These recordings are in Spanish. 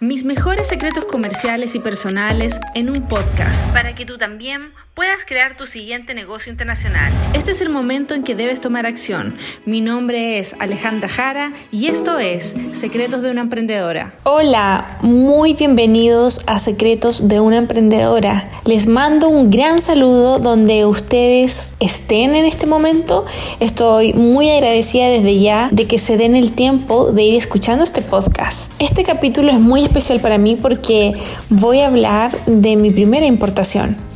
Mis mejores secretos comerciales y personales en un podcast. Para que tú también puedas crear tu siguiente negocio internacional. Este es el momento en que debes tomar acción. Mi nombre es Alejandra Jara y esto es Secretos de una Emprendedora. Hola, muy bienvenidos a Secretos de una Emprendedora. Les mando un gran saludo donde ustedes estén en este momento. Estoy muy agradecida desde ya de que se den el tiempo de ir escuchando este podcast. Este capítulo es muy especial para mí porque voy a hablar de mi primera importación.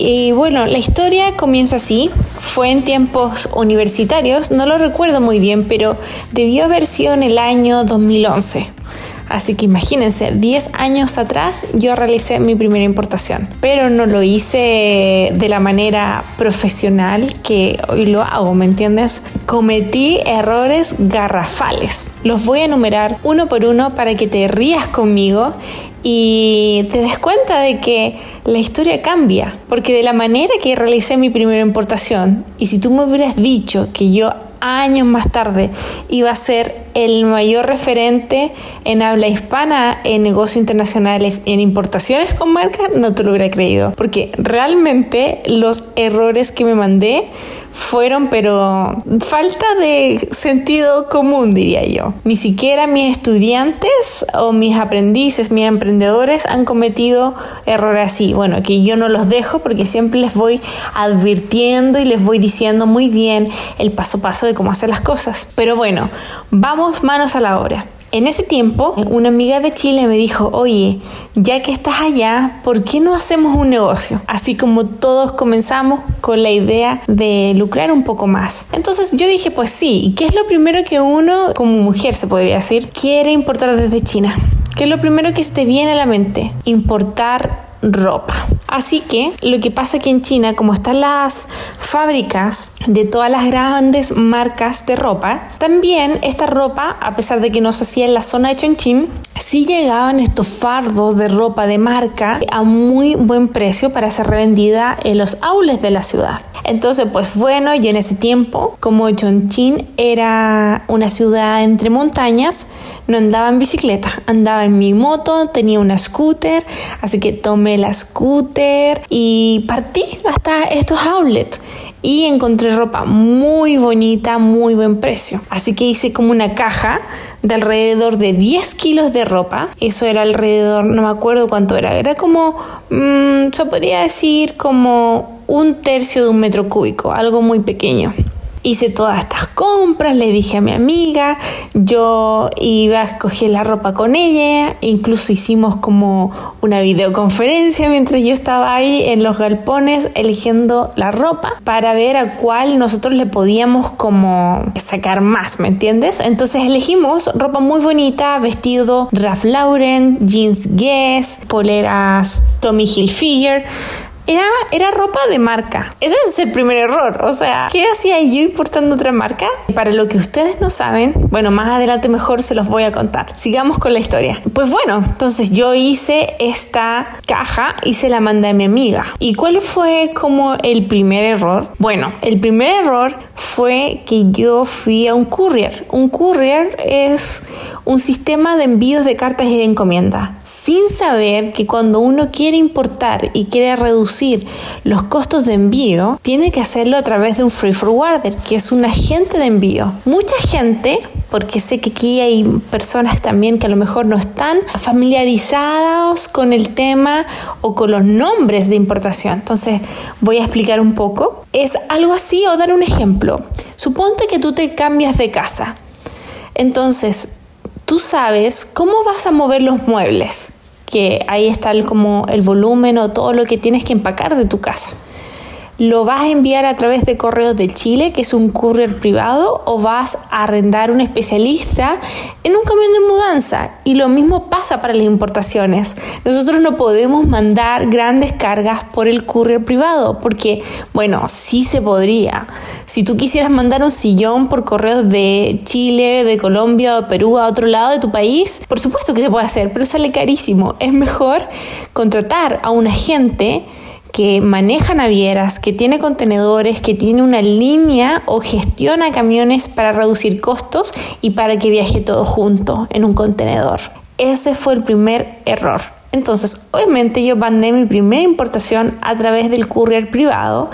Y bueno, la historia comienza así. Fue en tiempos universitarios, no lo recuerdo muy bien, pero debió haber sido en el año 2011. Así que imagínense, 10 años atrás yo realicé mi primera importación, pero no lo hice de la manera profesional que hoy lo hago, ¿me entiendes? Cometí errores garrafales. Los voy a enumerar uno por uno para que te rías conmigo y te des cuenta de que la historia cambia, porque de la manera que realicé mi primera importación, y si tú me hubieras dicho que yo años más tarde iba a ser el mayor referente en habla hispana en negocios internacionales, en importaciones con marca, no te lo hubiera creído. Porque realmente los errores que me mandé fueron, pero falta de sentido común, diría yo. Ni siquiera mis estudiantes o mis aprendices, mis emprendedores han cometido errores así. Bueno, que yo no los dejo porque siempre les voy advirtiendo y les voy diciendo muy bien el paso a paso de cómo hacer las cosas. Pero bueno, vamos manos a la obra. En ese tiempo, una amiga de Chile me dijo, oye, ya que estás allá, ¿por qué no hacemos un negocio? Así como todos comenzamos con la idea de lucrar un poco más. Entonces yo dije, pues sí, ¿y qué es lo primero que uno, como mujer se podría decir, quiere importar desde China? ¿Qué es lo primero que se te viene a la mente? Importar ropa. Así que lo que pasa aquí en China, como están las fábricas de todas las grandes marcas de ropa, también esta ropa, a pesar de que no se hacía en la zona de Chongqing, sí llegaban estos fardos de ropa de marca a muy buen precio para ser revendida en los aules de la ciudad. Entonces, pues bueno, yo en ese tiempo, como Chongqing era una ciudad entre montañas, no andaba en bicicleta, andaba en mi moto, tenía una scooter, así que tomé la scooter y partí hasta estos outlets y encontré ropa muy bonita, muy buen precio. Así que hice como una caja de alrededor de 10 kilos de ropa. Eso era alrededor, no me acuerdo cuánto era, era como, mmm, se podría decir como un tercio de un metro cúbico, algo muy pequeño hice todas estas compras, le dije a mi amiga, yo iba a escoger la ropa con ella, incluso hicimos como una videoconferencia mientras yo estaba ahí en los galpones eligiendo la ropa para ver a cuál nosotros le podíamos como sacar más, ¿me entiendes? Entonces elegimos ropa muy bonita, vestido Ralph Lauren, jeans Guess, poleras Tommy Hilfiger, era, era ropa de marca. Ese es el primer error. O sea, ¿qué hacía yo importando otra marca? Para lo que ustedes no saben, bueno, más adelante mejor se los voy a contar. Sigamos con la historia. Pues bueno, entonces yo hice esta caja y se la mandé a mi amiga. ¿Y cuál fue como el primer error? Bueno, el primer error fue que yo fui a un courier. Un courier es un sistema de envíos de cartas y de encomienda, sin saber que cuando uno quiere importar y quiere reducir los costos de envío, tiene que hacerlo a través de un free forwarder, que es un agente de envío. Mucha gente, porque sé que aquí hay personas también que a lo mejor no están familiarizados con el tema o con los nombres de importación. Entonces voy a explicar un poco. Es algo así o dar un ejemplo. Suponte que tú te cambias de casa. Entonces, tú sabes cómo vas a mover los muebles, que ahí está el, como el volumen o todo lo que tienes que empacar de tu casa lo vas a enviar a través de Correos del Chile, que es un courier privado, o vas a arrendar un especialista en un camión de mudanza. Y lo mismo pasa para las importaciones. Nosotros no podemos mandar grandes cargas por el courier privado, porque, bueno, sí se podría. Si tú quisieras mandar un sillón por correos de Chile, de Colombia o Perú a otro lado de tu país, por supuesto que se puede hacer, pero sale carísimo. Es mejor contratar a un agente que maneja navieras, que tiene contenedores, que tiene una línea o gestiona camiones para reducir costos y para que viaje todo junto en un contenedor. Ese fue el primer error. Entonces, obviamente yo mandé mi primera importación a través del courier privado.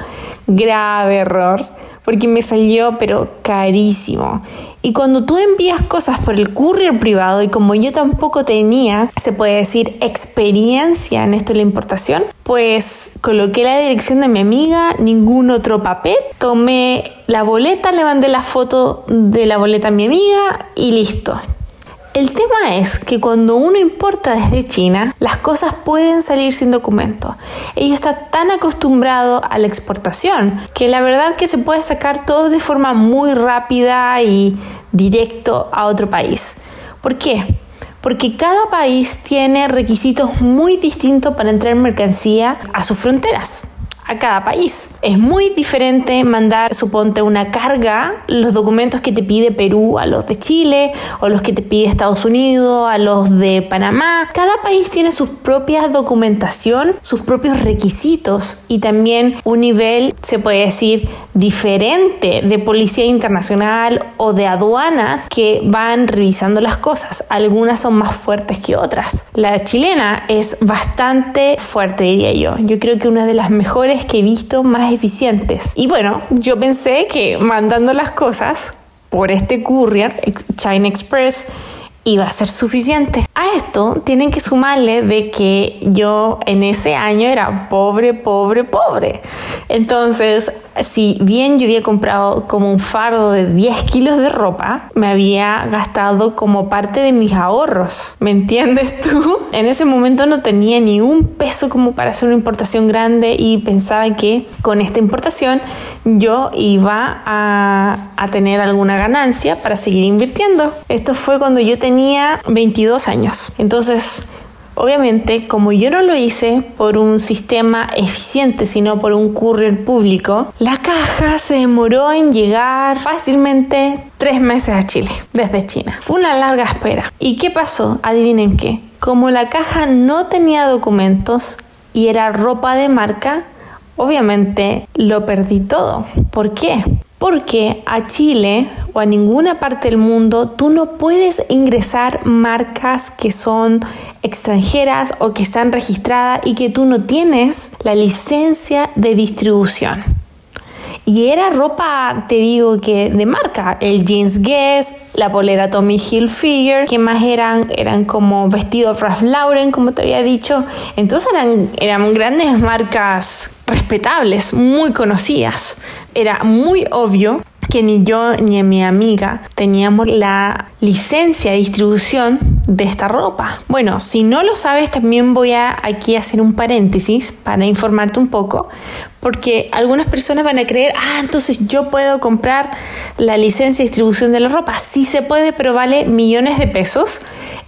Grave error, porque me salió pero carísimo. Y cuando tú envías cosas por el courier privado y como yo tampoco tenía, se puede decir, experiencia en esto de la importación, pues coloqué la dirección de mi amiga, ningún otro papel, tomé la boleta, le mandé la foto de la boleta a mi amiga y listo. El tema es que cuando uno importa desde China, las cosas pueden salir sin documento. Ellos está tan acostumbrado a la exportación que la verdad que se puede sacar todo de forma muy rápida y directo a otro país. ¿Por qué? Porque cada país tiene requisitos muy distintos para entrar mercancía a sus fronteras a cada país. Es muy diferente mandar, suponte, una carga, los documentos que te pide Perú a los de Chile, o los que te pide Estados Unidos, a los de Panamá. Cada país tiene su propia documentación, sus propios requisitos y también un nivel, se puede decir, diferente de policía internacional o de aduanas que van revisando las cosas. Algunas son más fuertes que otras. La chilena es bastante fuerte, diría yo. Yo creo que una de las mejores que he visto más eficientes. Y bueno, yo pensé que mandando las cosas por este courier, China Express, iba a ser suficiente. A esto tienen que sumarle de que yo en ese año era pobre, pobre, pobre. Entonces, si bien yo había comprado como un fardo de 10 kilos de ropa, me había gastado como parte de mis ahorros. ¿Me entiendes tú? En ese momento no tenía ni un peso como para hacer una importación grande y pensaba que con esta importación yo iba a, a tener alguna ganancia para seguir invirtiendo. Esto fue cuando yo tenía 22 años. Entonces, Obviamente, como yo no lo hice por un sistema eficiente, sino por un courier público, la caja se demoró en llegar fácilmente tres meses a Chile, desde China. Fue una larga espera. ¿Y qué pasó? Adivinen qué. Como la caja no tenía documentos y era ropa de marca, obviamente lo perdí todo. ¿Por qué? Porque a Chile o a ninguna parte del mundo tú no puedes ingresar marcas que son extranjeras o que están registradas y que tú no tienes la licencia de distribución. Y era ropa, te digo que de marca, el jeans Guess, la polera Tommy Hilfiger, que más eran, eran como vestidos Ralph Lauren, como te había dicho. Entonces eran, eran grandes marcas respetables, muy conocidas. Era muy obvio que ni yo ni mi amiga teníamos la licencia de distribución de esta ropa. Bueno, si no lo sabes, también voy a aquí hacer un paréntesis para informarte un poco, porque algunas personas van a creer, ah, entonces yo puedo comprar la licencia de distribución de la ropa. Sí se puede, pero vale millones de pesos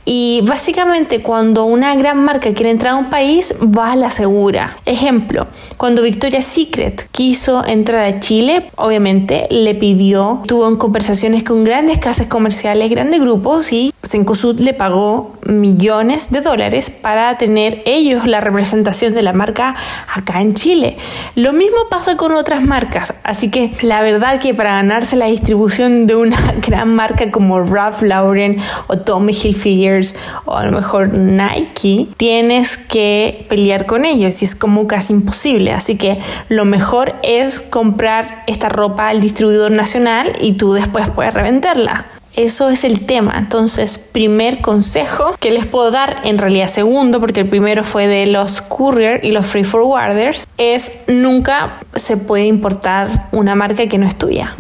y básicamente cuando una gran marca quiere entrar a un país, va a la segura. Ejemplo, cuando Victoria's Secret quiso entrar a Chile, obviamente le pidió, tuvo conversaciones con grandes casas comerciales, grandes grupos y Cencosud le pagó millones de dólares para tener ellos la representación de la marca acá en Chile. Lo mismo pasa con otras marcas, así que la verdad que para ganarse la distribución de una gran marca como Ralph Lauren o Tommy Hilfiger o a lo mejor Nike, tienes que pelear con ellos y es como casi imposible. Así que lo mejor es comprar esta ropa al distribuidor nacional y tú después puedes revenderla. Eso es el tema. Entonces, primer consejo que les puedo dar, en realidad segundo, porque el primero fue de los courier y los free forwarders, es nunca se puede importar una marca que no es tuya.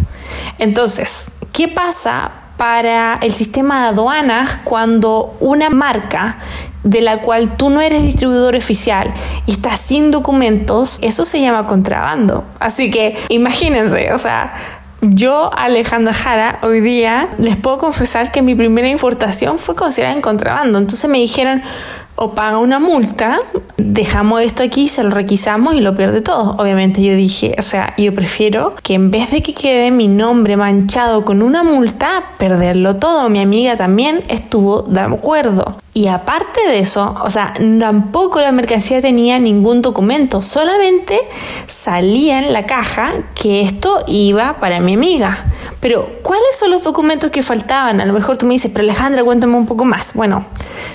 Entonces, ¿qué pasa para el sistema de aduanas cuando una marca de la cual tú no eres distribuidor oficial y estás sin documentos, eso se llama contrabando. Así que imagínense, o sea, yo, Alejandra Jara, hoy día les puedo confesar que mi primera importación fue considerada en contrabando. Entonces me dijeron, o paga una multa, dejamos esto aquí, se lo requisamos y lo pierde todo. Obviamente yo dije, o sea, yo prefiero que en vez de que quede mi nombre manchado con una multa, perderlo todo. Mi amiga también estuvo de acuerdo. Y aparte de eso, o sea, tampoco la mercancía tenía ningún documento, solamente salía en la caja que esto iba para mi amiga. Pero, ¿cuáles son los documentos que faltaban? A lo mejor tú me dices, pero Alejandra, cuéntame un poco más. Bueno,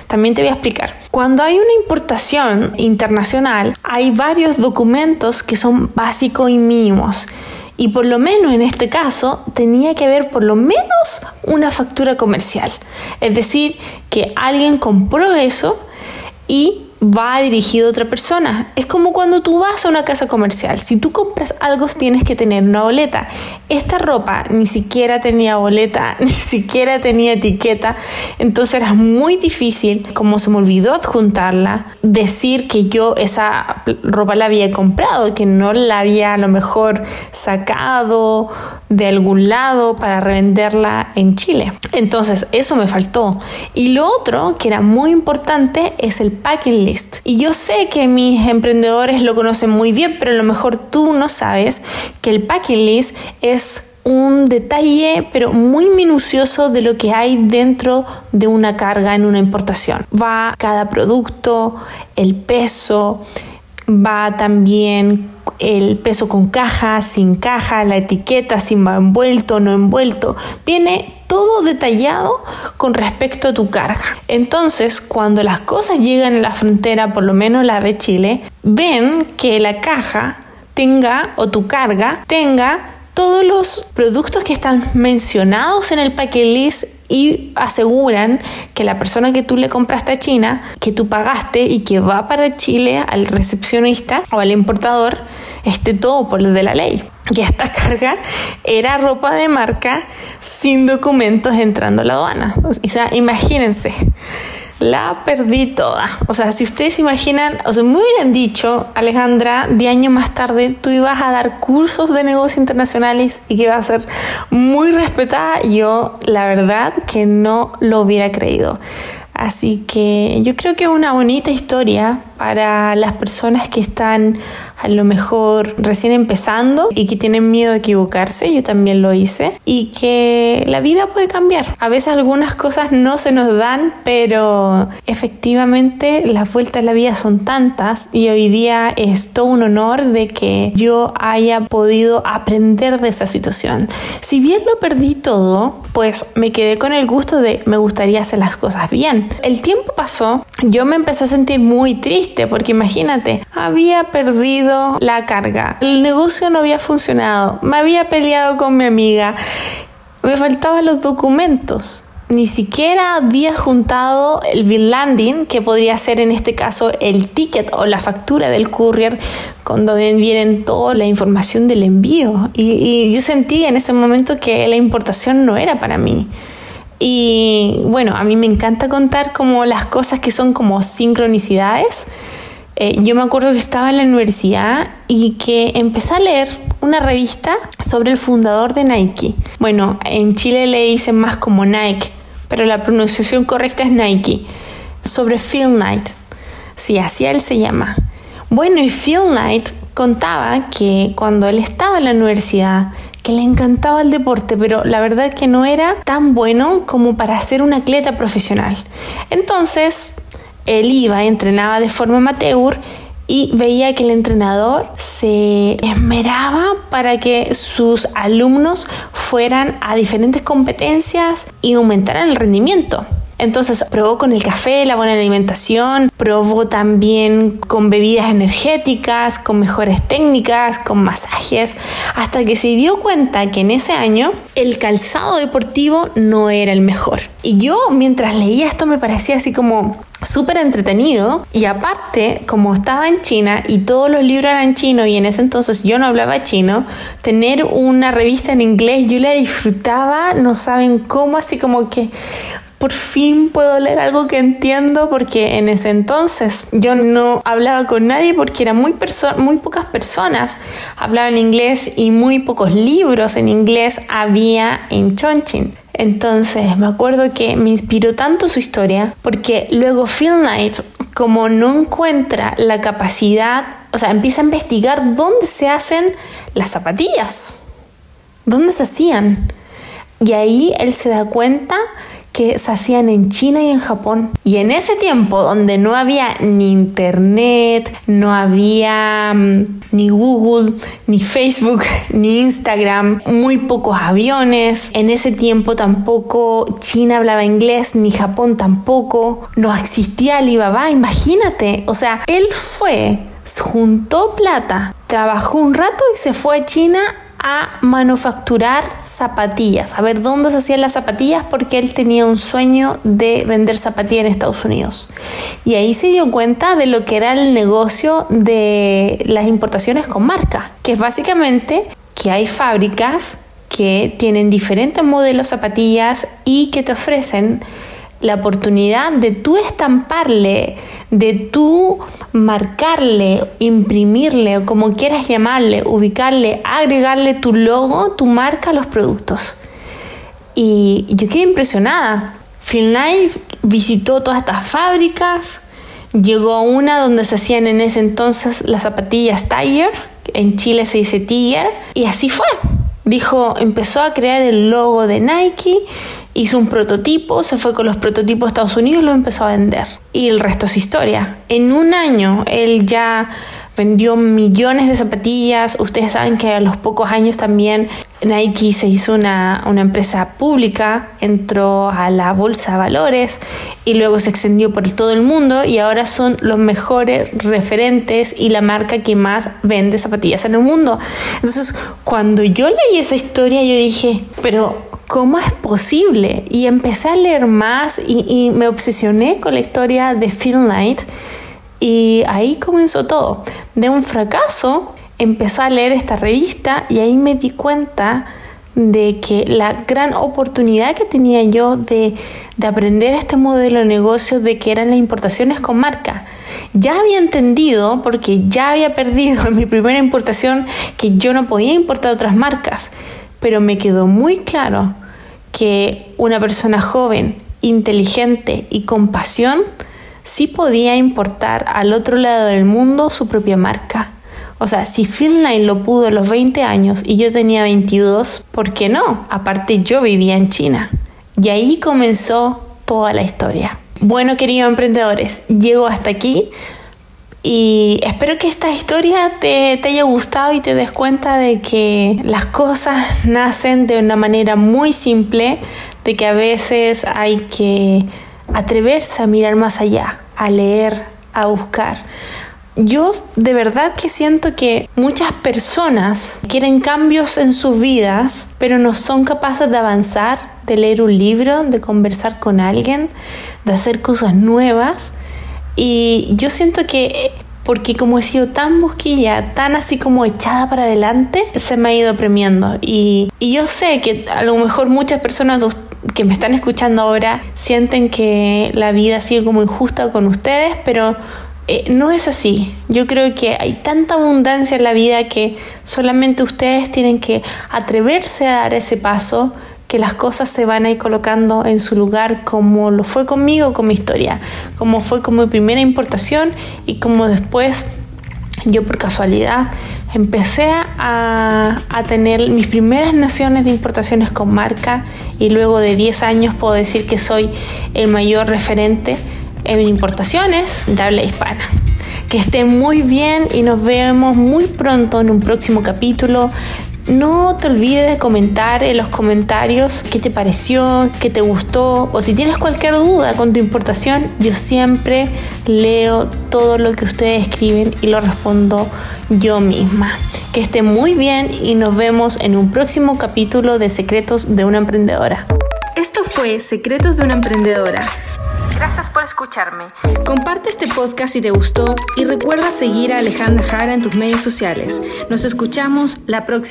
también te voy a explicar. Cuando hay una importación internacional, hay varios documentos que son básicos y mínimos. Y por lo menos en este caso tenía que haber por lo menos una factura comercial. Es decir, que alguien compró eso y va dirigido a otra persona. Es como cuando tú vas a una casa comercial. Si tú compras algo, tienes que tener una boleta. Esta ropa ni siquiera tenía boleta, ni siquiera tenía etiqueta. Entonces era muy difícil, como se me olvidó adjuntarla, decir que yo esa ropa la había comprado, que no la había a lo mejor sacado de algún lado para revenderla en Chile. Entonces eso me faltó. Y lo otro que era muy importante es el packing list. Y yo sé que mis emprendedores lo conocen muy bien, pero a lo mejor tú no sabes que el packing list es un detalle pero muy minucioso de lo que hay dentro de una carga en una importación. Va cada producto, el peso, va también el peso con caja, sin caja, la etiqueta, si va envuelto, no envuelto. Viene todo detallado con respecto a tu carga. Entonces, cuando las cosas llegan a la frontera, por lo menos la de Chile, ven que la caja tenga o tu carga tenga todos los productos que están mencionados en el packet list y aseguran que la persona que tú le compraste a China, que tú pagaste y que va para Chile al recepcionista o al importador, esté todo por lo de la ley. Y esta carga era ropa de marca sin documentos entrando a la aduana. O sea, imagínense la perdí toda. O sea, si ustedes se imaginan, o sea, me hubieran dicho, Alejandra, de año más tarde tú ibas a dar cursos de negocios internacionales y que iba a ser muy respetada, yo la verdad que no lo hubiera creído. Así que yo creo que es una bonita historia para las personas que están a lo mejor recién empezando y que tienen miedo de equivocarse, yo también lo hice, y que la vida puede cambiar. A veces algunas cosas no se nos dan, pero efectivamente las vueltas de la vida son tantas y hoy día es todo un honor de que yo haya podido aprender de esa situación. Si bien lo perdí todo, pues me quedé con el gusto de me gustaría hacer las cosas bien. El tiempo pasó, yo me empecé a sentir muy triste porque imagínate, había perdido la carga. El negocio no había funcionado. Me había peleado con mi amiga. Me faltaban los documentos. Ni siquiera había juntado el bill landing, que podría ser en este caso el ticket o la factura del courier, cuando vienen toda la información del envío. Y, y yo sentí en ese momento que la importación no era para mí. Y bueno, a mí me encanta contar como las cosas que son como sincronicidades eh, yo me acuerdo que estaba en la universidad y que empecé a leer una revista sobre el fundador de Nike. Bueno, en Chile le dicen más como Nike, pero la pronunciación correcta es Nike. Sobre Phil Knight. Sí, así él se llama. Bueno, y Phil Knight contaba que cuando él estaba en la universidad, que le encantaba el deporte, pero la verdad que no era tan bueno como para ser un atleta profesional. Entonces, él iba, entrenaba de forma amateur y veía que el entrenador se esmeraba para que sus alumnos fueran a diferentes competencias y aumentaran el rendimiento. Entonces probó con el café, la buena alimentación, probó también con bebidas energéticas, con mejores técnicas, con masajes, hasta que se dio cuenta que en ese año el calzado deportivo no era el mejor. Y yo mientras leía esto me parecía así como súper entretenido y aparte como estaba en China y todos los libros eran chinos y en ese entonces yo no hablaba chino tener una revista en inglés yo la disfrutaba no saben cómo así como que por fin puedo leer algo que entiendo porque en ese entonces yo no hablaba con nadie porque eran muy, muy pocas personas hablaban inglés y muy pocos libros en inglés había en Chongqing. Entonces me acuerdo que me inspiró tanto su historia porque luego Phil Knight, como no encuentra la capacidad, o sea, empieza a investigar dónde se hacen las zapatillas, dónde se hacían. Y ahí él se da cuenta que se hacían en China y en Japón. Y en ese tiempo, donde no había ni internet, no había mm, ni Google, ni Facebook, ni Instagram, muy pocos aviones, en ese tiempo tampoco China hablaba inglés, ni Japón tampoco, no existía Alibaba, imagínate, o sea, él fue, juntó plata, trabajó un rato y se fue a China a manufacturar zapatillas, a ver dónde se hacían las zapatillas porque él tenía un sueño de vender zapatillas en Estados Unidos. Y ahí se dio cuenta de lo que era el negocio de las importaciones con marca, que es básicamente que hay fábricas que tienen diferentes modelos zapatillas y que te ofrecen la oportunidad de tú estamparle, de tú marcarle, imprimirle o como quieras llamarle, ubicarle, agregarle tu logo, tu marca a los productos. Y yo quedé impresionada. Phil Knight visitó todas estas fábricas, llegó a una donde se hacían en ese entonces las zapatillas Tiger, en Chile se dice Tiger, y así fue. Dijo, empezó a crear el logo de Nike hizo un prototipo, se fue con los prototipos a Estados Unidos lo empezó a vender. Y el resto es historia. En un año él ya vendió millones de zapatillas. Ustedes saben que a los pocos años también Nike se hizo una, una, empresa pública, entró a la bolsa de valores y luego se extendió por todo el mundo y ahora son los mejores referentes y la marca que más vende zapatillas en el mundo. Entonces, cuando yo leí esa historia, yo dije, pero ¿cómo es posible? Y empecé a leer más y, me obsesioné con la historia de Phil Knight y ahí comenzó todo. De un fracaso empecé a leer esta revista y ahí me di cuenta de que la gran oportunidad que tenía yo de, de aprender este modelo de negocio de que eran las importaciones con marca. Ya había entendido, porque ya había perdido en mi primera importación, que yo no podía importar otras marcas, pero me quedó muy claro que una persona joven, inteligente y con pasión sí podía importar al otro lado del mundo su propia marca. O sea, si Knight lo pudo a los 20 años y yo tenía 22, ¿por qué no? Aparte yo vivía en China. Y ahí comenzó toda la historia. Bueno, queridos emprendedores, llego hasta aquí. Y espero que esta historia te, te, haya gustado y te des cuenta de que las cosas nacen de una manera muy simple, de que a veces hay que atreverse a mirar más allá, a leer, a buscar. Yo de verdad que siento que muchas personas quieren cambios en sus vidas, pero no son capaces de avanzar, de leer un libro, de conversar con alguien, de hacer cosas nuevas y yo siento que porque como he sido tan mosquilla, tan así como echada para adelante, se me ha ido premiando. Y, y yo sé que a lo mejor muchas personas que me están escuchando ahora sienten que la vida ha sido como injusta con ustedes, pero eh, no es así. Yo creo que hay tanta abundancia en la vida que solamente ustedes tienen que atreverse a dar ese paso que las cosas se van a ir colocando en su lugar como lo fue conmigo con mi historia, como fue con mi primera importación y como después yo por casualidad empecé a, a, tener mis primeras nociones de importaciones con marca y luego de 10 años puedo decir que soy el mayor referente en importaciones de habla hispana. Que estén muy bien y nos vemos muy pronto en un próximo capítulo. No te olvides de comentar en los comentarios qué te pareció, qué te gustó o si tienes cualquier duda con tu importación, yo siempre leo todo lo que ustedes escriben y lo respondo yo misma. Que esté muy bien y nos vemos en un próximo capítulo de Secretos de una Emprendedora. Esto fue Secretos de una Emprendedora. Gracias por escucharme. Comparte este podcast si te gustó y recuerda seguir a Alejandra Jara en tus medios sociales. Nos escuchamos la próxima.